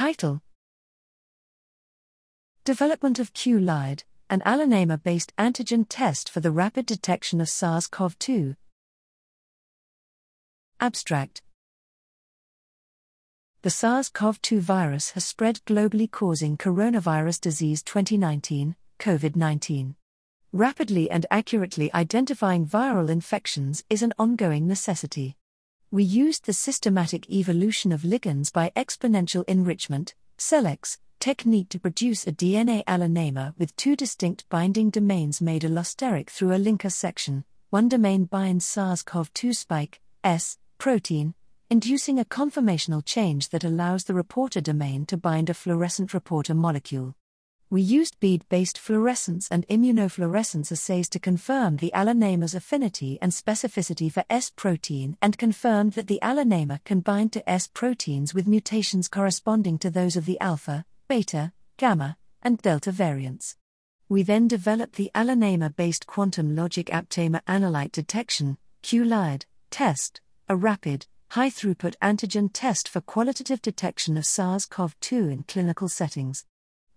Title Development of Q-LAAD, an allonamer based antigen test for the rapid detection of SARS CoV 2. Abstract The SARS CoV 2 virus has spread globally, causing coronavirus disease 2019, COVID 19. Rapidly and accurately identifying viral infections is an ongoing necessity. We used the systematic evolution of ligands by exponential enrichment, SELEX, technique to produce a DNA allonamer with two distinct binding domains made allosteric through a linker section. One domain binds SARS CoV 2 spike, S, protein, inducing a conformational change that allows the reporter domain to bind a fluorescent reporter molecule. We used bead based fluorescence and immunofluorescence assays to confirm the allonamer's affinity and specificity for S protein and confirmed that the allonamer can bind to S proteins with mutations corresponding to those of the alpha, beta, gamma, and delta variants. We then developed the allonamer based quantum logic aptamer analyte detection Q-LAAD, test, a rapid, high throughput antigen test for qualitative detection of SARS CoV 2 in clinical settings.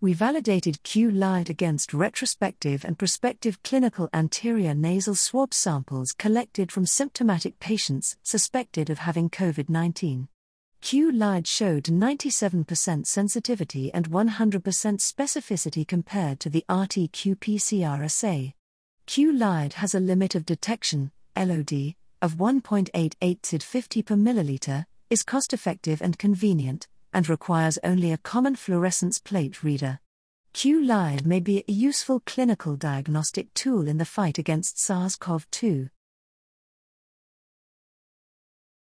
We validated Q-LAAD against retrospective and prospective clinical anterior nasal swab samples collected from symptomatic patients suspected of having COVID 19. Q-LAAD showed 97% sensitivity and 100% specificity compared to the RT qPCR assay. Q-LAAD has a limit of detection, LOD, of 1.88 CID 50 per milliliter, is cost effective and convenient, and requires only a common fluorescence plate reader. Q-LAAD may be a useful clinical diagnostic tool in the fight against SARS CoV 2.